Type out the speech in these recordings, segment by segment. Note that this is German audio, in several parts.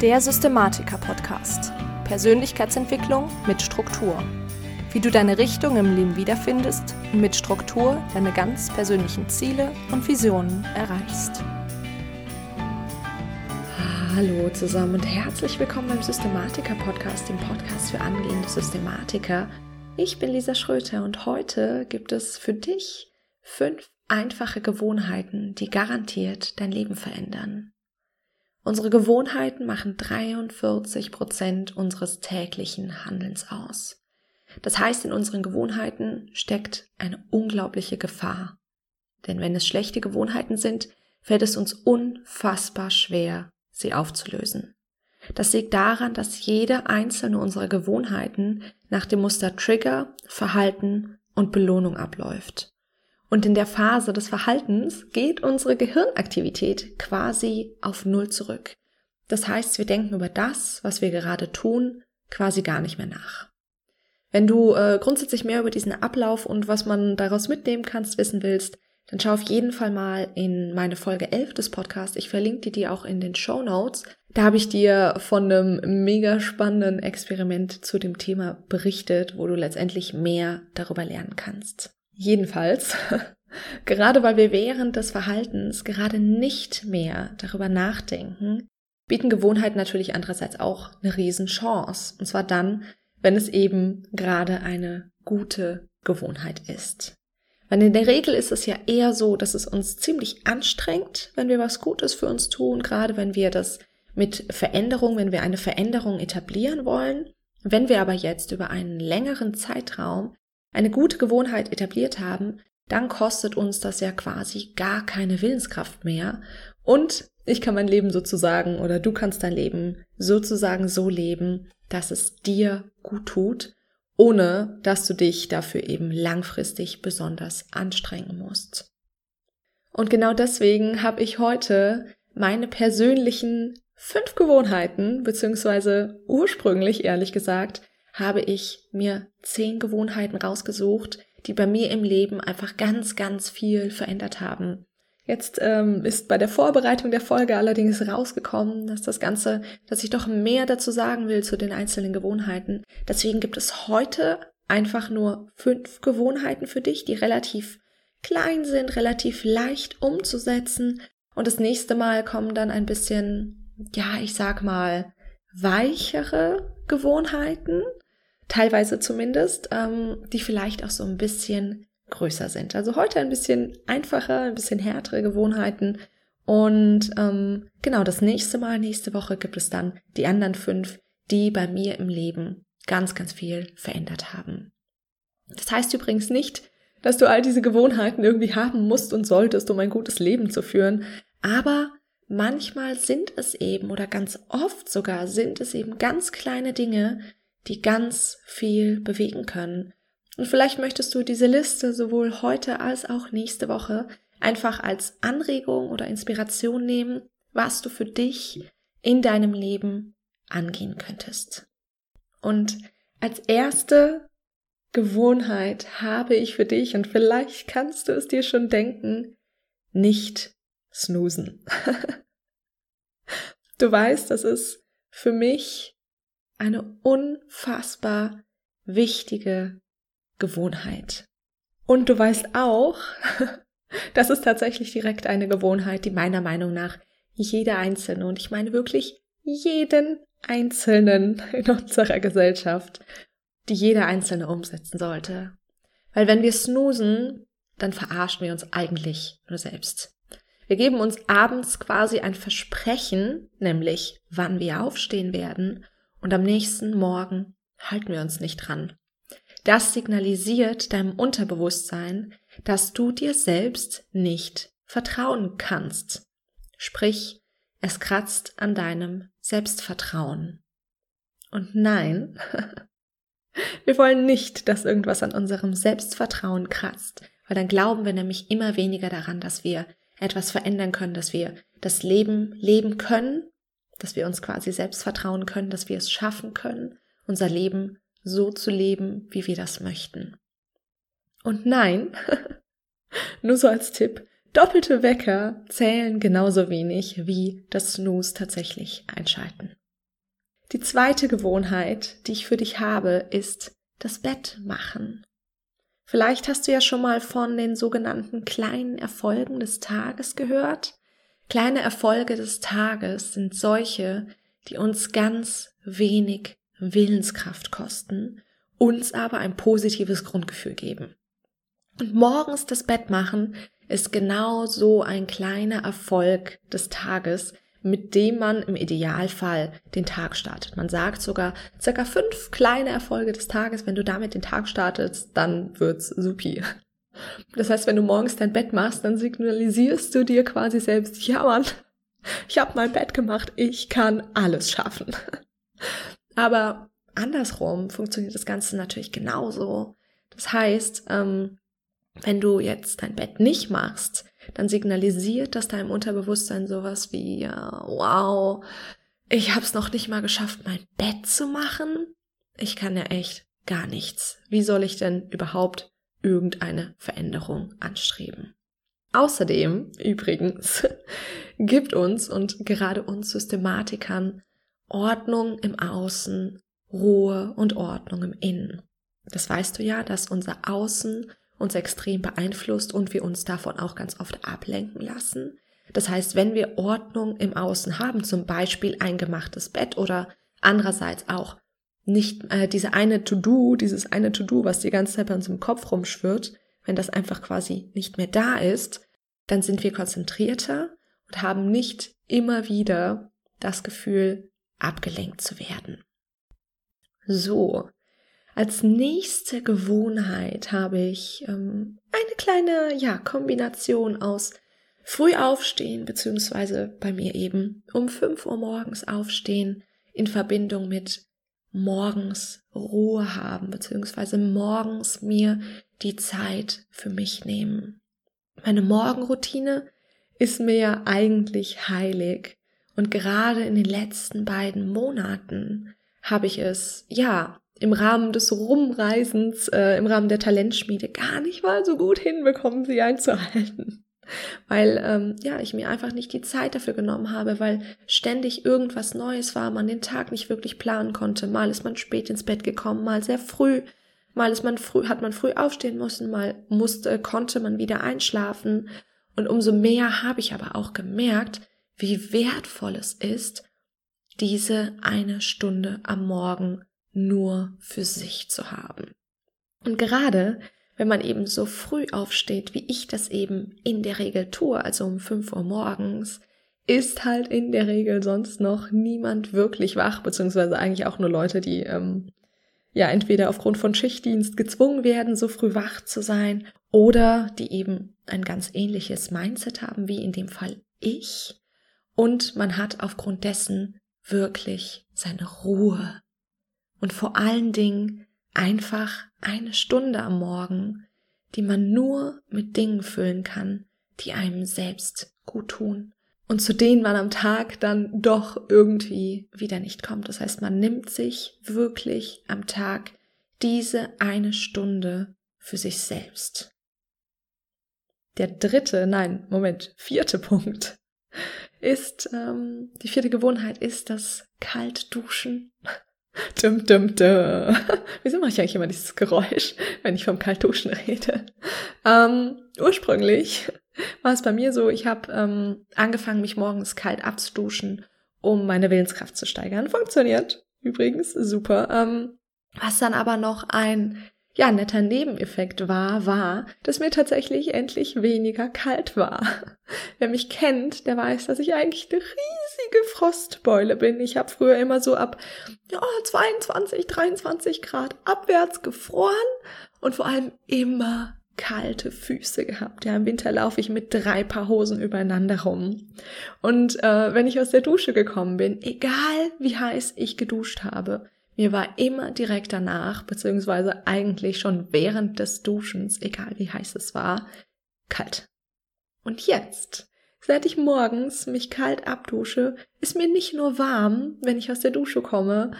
Der Systematiker-Podcast. Persönlichkeitsentwicklung mit Struktur. Wie du deine Richtung im Leben wiederfindest und mit Struktur deine ganz persönlichen Ziele und Visionen erreichst. Hallo zusammen und herzlich willkommen beim Systematiker-Podcast, dem Podcast für angehende Systematiker. Ich bin Lisa Schröter und heute gibt es für dich fünf einfache Gewohnheiten, die garantiert dein Leben verändern. Unsere Gewohnheiten machen 43 Prozent unseres täglichen Handelns aus. Das heißt, in unseren Gewohnheiten steckt eine unglaubliche Gefahr. Denn wenn es schlechte Gewohnheiten sind, fällt es uns unfassbar schwer, sie aufzulösen. Das liegt daran, dass jede einzelne unserer Gewohnheiten nach dem Muster Trigger, Verhalten und Belohnung abläuft. Und in der Phase des Verhaltens geht unsere Gehirnaktivität quasi auf Null zurück. Das heißt, wir denken über das, was wir gerade tun, quasi gar nicht mehr nach. Wenn du äh, grundsätzlich mehr über diesen Ablauf und was man daraus mitnehmen kannst wissen willst, dann schau auf jeden Fall mal in meine Folge 11 des Podcasts. Ich verlinke dir die auch in den Show Notes. Da habe ich dir von einem mega spannenden Experiment zu dem Thema berichtet, wo du letztendlich mehr darüber lernen kannst. Jedenfalls, gerade weil wir während des Verhaltens gerade nicht mehr darüber nachdenken, bieten Gewohnheiten natürlich andererseits auch eine Riesenchance. Und zwar dann, wenn es eben gerade eine gute Gewohnheit ist. Weil in der Regel ist es ja eher so, dass es uns ziemlich anstrengt, wenn wir was Gutes für uns tun, gerade wenn wir das mit Veränderung, wenn wir eine Veränderung etablieren wollen. Wenn wir aber jetzt über einen längeren Zeitraum eine gute Gewohnheit etabliert haben, dann kostet uns das ja quasi gar keine Willenskraft mehr. Und ich kann mein Leben sozusagen oder du kannst dein Leben sozusagen so leben, dass es dir gut tut, ohne dass du dich dafür eben langfristig besonders anstrengen musst. Und genau deswegen habe ich heute meine persönlichen fünf Gewohnheiten, beziehungsweise ursprünglich ehrlich gesagt, habe ich mir zehn Gewohnheiten rausgesucht, die bei mir im Leben einfach ganz, ganz viel verändert haben. Jetzt ähm, ist bei der Vorbereitung der Folge allerdings rausgekommen, dass das Ganze, dass ich doch mehr dazu sagen will zu den einzelnen Gewohnheiten. Deswegen gibt es heute einfach nur fünf Gewohnheiten für dich, die relativ klein sind, relativ leicht umzusetzen. Und das nächste Mal kommen dann ein bisschen, ja, ich sag mal, weichere Gewohnheiten, teilweise zumindest, ähm, die vielleicht auch so ein bisschen größer sind. Also heute ein bisschen einfacher, ein bisschen härtere Gewohnheiten. Und ähm, genau, das nächste Mal, nächste Woche gibt es dann die anderen fünf, die bei mir im Leben ganz, ganz viel verändert haben. Das heißt übrigens nicht, dass du all diese Gewohnheiten irgendwie haben musst und solltest, um ein gutes Leben zu führen. Aber manchmal sind es eben oder ganz oft sogar sind es eben ganz kleine Dinge, die ganz viel bewegen können. Und vielleicht möchtest du diese Liste sowohl heute als auch nächste Woche einfach als Anregung oder Inspiration nehmen, was du für dich in deinem Leben angehen könntest. Und als erste Gewohnheit habe ich für dich, und vielleicht kannst du es dir schon denken, nicht snoosen. du weißt, das ist für mich eine unfassbar wichtige Gewohnheit. Und du weißt auch, das ist tatsächlich direkt eine Gewohnheit, die meiner Meinung nach jeder Einzelne, und ich meine wirklich jeden Einzelnen in unserer Gesellschaft, die jeder Einzelne umsetzen sollte. Weil wenn wir snoosen, dann verarschen wir uns eigentlich nur selbst. Wir geben uns abends quasi ein Versprechen, nämlich wann wir aufstehen werden, und am nächsten Morgen halten wir uns nicht dran. Das signalisiert deinem Unterbewusstsein, dass du dir selbst nicht vertrauen kannst. Sprich, es kratzt an deinem Selbstvertrauen. Und nein, wir wollen nicht, dass irgendwas an unserem Selbstvertrauen kratzt, weil dann glauben wir nämlich immer weniger daran, dass wir etwas verändern können, dass wir das Leben leben können, dass wir uns quasi selbst vertrauen können, dass wir es schaffen können, unser Leben so zu leben, wie wir das möchten. Und nein, nur so als Tipp, doppelte Wecker zählen genauso wenig wie das Snooze tatsächlich einschalten. Die zweite Gewohnheit, die ich für dich habe, ist das Bett machen. Vielleicht hast du ja schon mal von den sogenannten kleinen Erfolgen des Tages gehört. Kleine Erfolge des Tages sind solche, die uns ganz wenig Willenskraft kosten, uns aber ein positives Grundgefühl geben. Und morgens das Bett machen ist genau so ein kleiner Erfolg des Tages, mit dem man im Idealfall den Tag startet. Man sagt sogar circa fünf kleine Erfolge des Tages. Wenn du damit den Tag startest, dann wird's supi. Das heißt, wenn du morgens dein Bett machst, dann signalisierst du dir quasi selbst, ja Mann, ich habe mein Bett gemacht, ich kann alles schaffen. Aber andersrum funktioniert das Ganze natürlich genauso. Das heißt, ähm, wenn du jetzt dein Bett nicht machst, dann signalisiert das deinem Unterbewusstsein sowas wie, ja, wow, ich habe es noch nicht mal geschafft, mein Bett zu machen. Ich kann ja echt gar nichts. Wie soll ich denn überhaupt irgendeine Veränderung anstreben? Außerdem, übrigens, gibt uns und gerade uns Systematikern Ordnung im Außen, Ruhe und Ordnung im Innen. Das weißt du ja, dass unser Außen uns extrem beeinflusst und wir uns davon auch ganz oft ablenken lassen. Das heißt, wenn wir Ordnung im Außen haben, zum Beispiel ein gemachtes Bett oder andererseits auch nicht äh, diese eine To-Do, dieses eine To-Do, was die ganze Zeit bei uns im Kopf rumschwirrt, wenn das einfach quasi nicht mehr da ist, dann sind wir konzentrierter und haben nicht immer wieder das Gefühl, abgelenkt zu werden. So, als nächste Gewohnheit habe ich ähm, eine kleine ja, Kombination aus früh aufstehen, beziehungsweise bei mir eben um 5 Uhr morgens aufstehen, in Verbindung mit morgens Ruhe haben, beziehungsweise morgens mir die Zeit für mich nehmen. Meine Morgenroutine ist mir eigentlich heilig und gerade in den letzten beiden Monaten habe ich es, ja, im Rahmen des Rumreisens, äh, im Rahmen der Talentschmiede gar nicht mal so gut hinbekommen, sie einzuhalten. Weil ähm, ja, ich mir einfach nicht die Zeit dafür genommen habe, weil ständig irgendwas Neues war, man den Tag nicht wirklich planen konnte. Mal ist man spät ins Bett gekommen, mal sehr früh, mal ist man früh, hat man früh aufstehen müssen, mal musste, konnte man wieder einschlafen. Und umso mehr habe ich aber auch gemerkt, wie wertvoll es ist, diese eine Stunde am Morgen nur für sich zu haben. Und gerade wenn man eben so früh aufsteht, wie ich das eben in der Regel tue, also um 5 Uhr morgens, ist halt in der Regel sonst noch niemand wirklich wach, beziehungsweise eigentlich auch nur Leute, die ähm, ja entweder aufgrund von Schichtdienst gezwungen werden, so früh wach zu sein, oder die eben ein ganz ähnliches Mindset haben, wie in dem Fall ich. Und man hat aufgrund dessen wirklich seine Ruhe, und vor allen Dingen einfach eine Stunde am Morgen, die man nur mit Dingen füllen kann, die einem selbst gut tun und zu denen man am Tag dann doch irgendwie wieder nicht kommt. Das heißt, man nimmt sich wirklich am Tag diese eine Stunde für sich selbst. Der dritte, nein, Moment, vierte Punkt ist, ähm, die vierte Gewohnheit ist das Kaltduschen. Dum, dum, dum. Wieso mache ich eigentlich immer dieses Geräusch, wenn ich vom Kaltduschen rede? Ähm, ursprünglich war es bei mir so, ich habe ähm, angefangen, mich morgens kalt abzuduschen, um meine Willenskraft zu steigern. Funktioniert übrigens super. Ähm, was dann aber noch ein ja, netter Nebeneffekt war, war, dass mir tatsächlich endlich weniger kalt war. Wer mich kennt, der weiß, dass ich eigentlich eine riesige Frostbeule bin. Ich habe früher immer so ab ja, 22, 23 Grad abwärts gefroren und vor allem immer kalte Füße gehabt. Ja, im Winter laufe ich mit drei Paar Hosen übereinander rum. Und äh, wenn ich aus der Dusche gekommen bin, egal wie heiß ich geduscht habe, mir war immer direkt danach, beziehungsweise eigentlich schon während des Duschens, egal wie heiß es war, kalt. Und jetzt, seit ich morgens mich kalt abdusche, ist mir nicht nur warm, wenn ich aus der Dusche komme,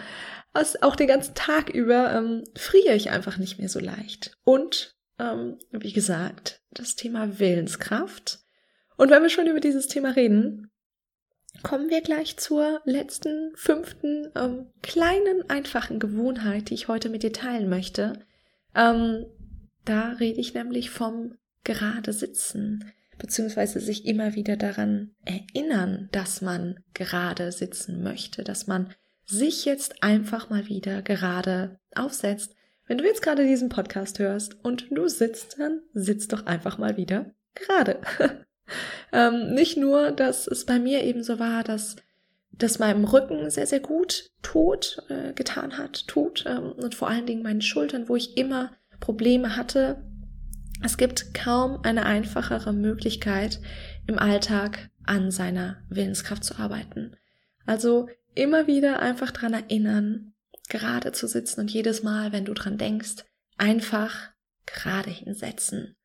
auch den ganzen Tag über ähm, friere ich einfach nicht mehr so leicht. Und, ähm, wie gesagt, das Thema Willenskraft. Und wenn wir schon über dieses Thema reden, kommen wir gleich zur letzten, fünften, ähm, kleinen, einfachen Gewohnheit, die ich heute mit dir teilen möchte. Ähm, da rede ich nämlich vom gerade sitzen, beziehungsweise sich immer wieder daran erinnern, dass man gerade sitzen möchte, dass man sich jetzt einfach mal wieder gerade aufsetzt. Wenn du jetzt gerade diesen Podcast hörst und du sitzt, dann sitz doch einfach mal wieder gerade. ähm, nicht nur, dass es bei mir eben so war, dass das meinem Rücken sehr, sehr gut tut, äh, getan hat, tut ähm, und vor allen Dingen meinen Schultern, wo ich immer Probleme hatte. Es gibt kaum eine einfachere Möglichkeit im Alltag an seiner Willenskraft zu arbeiten. Also immer wieder einfach dran erinnern, gerade zu sitzen und jedes Mal, wenn du dran denkst, einfach gerade hinsetzen.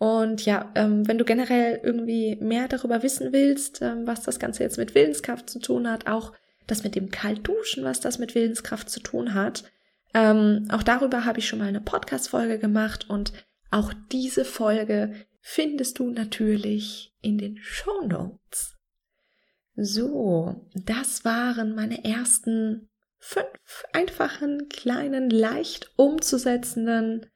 Und ja, ähm, wenn du generell irgendwie mehr darüber wissen willst, ähm, was das Ganze jetzt mit Willenskraft zu tun hat, auch das mit dem Kaltduschen, was das mit Willenskraft zu tun hat, ähm, auch darüber habe ich schon mal eine Podcast-Folge gemacht und auch diese Folge findest du natürlich in den Show Notes. So, das waren meine ersten fünf einfachen, kleinen, leicht umzusetzenden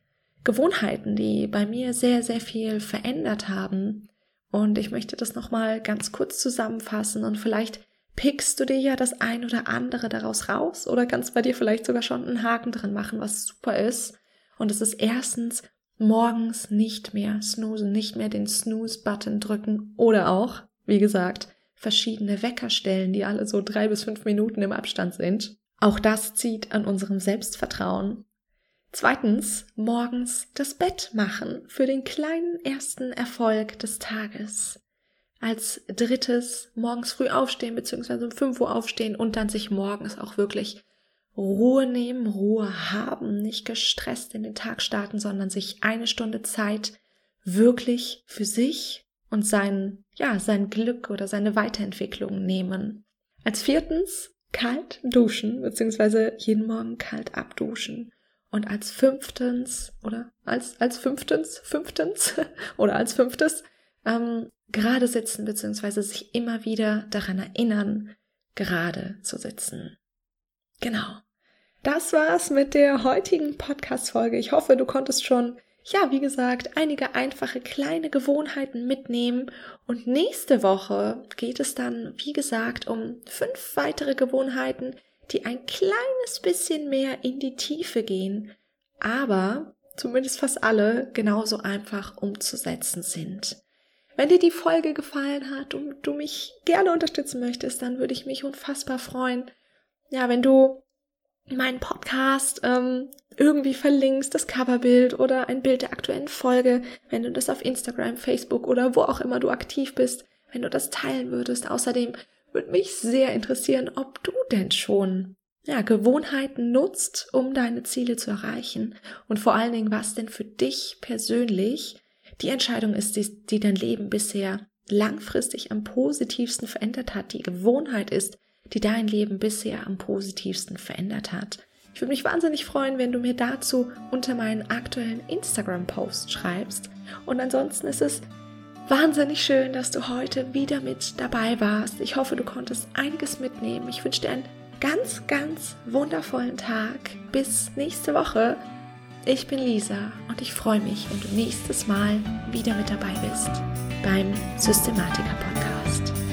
Gewohnheiten, die bei mir sehr, sehr viel verändert haben. Und ich möchte das nochmal ganz kurz zusammenfassen und vielleicht pickst du dir ja das ein oder andere daraus raus oder kannst bei dir vielleicht sogar schon einen Haken dran machen, was super ist. Und es ist erstens morgens nicht mehr snoosen, nicht mehr den Snooze-Button drücken oder auch, wie gesagt, verschiedene Wecker stellen, die alle so drei bis fünf Minuten im Abstand sind. Auch das zieht an unserem Selbstvertrauen Zweitens, morgens das Bett machen für den kleinen ersten Erfolg des Tages. Als drittes, morgens früh aufstehen, beziehungsweise um 5 Uhr aufstehen und dann sich morgens auch wirklich Ruhe nehmen, Ruhe haben, nicht gestresst in den Tag starten, sondern sich eine Stunde Zeit wirklich für sich und sein, ja, sein Glück oder seine Weiterentwicklung nehmen. Als viertens, kalt duschen, beziehungsweise jeden Morgen kalt abduschen. Und als fünftens, oder als, als fünftens, fünftens, oder als fünftes, ähm, gerade sitzen, beziehungsweise sich immer wieder daran erinnern, gerade zu sitzen. Genau. Das war's mit der heutigen Podcast-Folge. Ich hoffe, du konntest schon, ja, wie gesagt, einige einfache kleine Gewohnheiten mitnehmen. Und nächste Woche geht es dann, wie gesagt, um fünf weitere Gewohnheiten, die ein kleines bisschen mehr in die Tiefe gehen, aber zumindest fast alle genauso einfach umzusetzen sind. Wenn dir die Folge gefallen hat und du mich gerne unterstützen möchtest, dann würde ich mich unfassbar freuen, ja, wenn du meinen Podcast ähm, irgendwie verlinkst, das Coverbild oder ein Bild der aktuellen Folge, wenn du das auf Instagram, Facebook oder wo auch immer du aktiv bist, wenn du das teilen würdest. Außerdem würde mich sehr interessieren, ob du denn schon ja, Gewohnheiten nutzt, um deine Ziele zu erreichen und vor allen Dingen, was denn für dich persönlich die Entscheidung ist, die, die dein Leben bisher langfristig am positivsten verändert hat, die Gewohnheit ist, die dein Leben bisher am positivsten verändert hat. Ich würde mich wahnsinnig freuen, wenn du mir dazu unter meinen aktuellen Instagram-Post schreibst. Und ansonsten ist es Wahnsinnig schön, dass du heute wieder mit dabei warst. Ich hoffe, du konntest einiges mitnehmen. Ich wünsche dir einen ganz, ganz wundervollen Tag. Bis nächste Woche. Ich bin Lisa und ich freue mich, wenn du nächstes Mal wieder mit dabei bist beim Systematiker Podcast.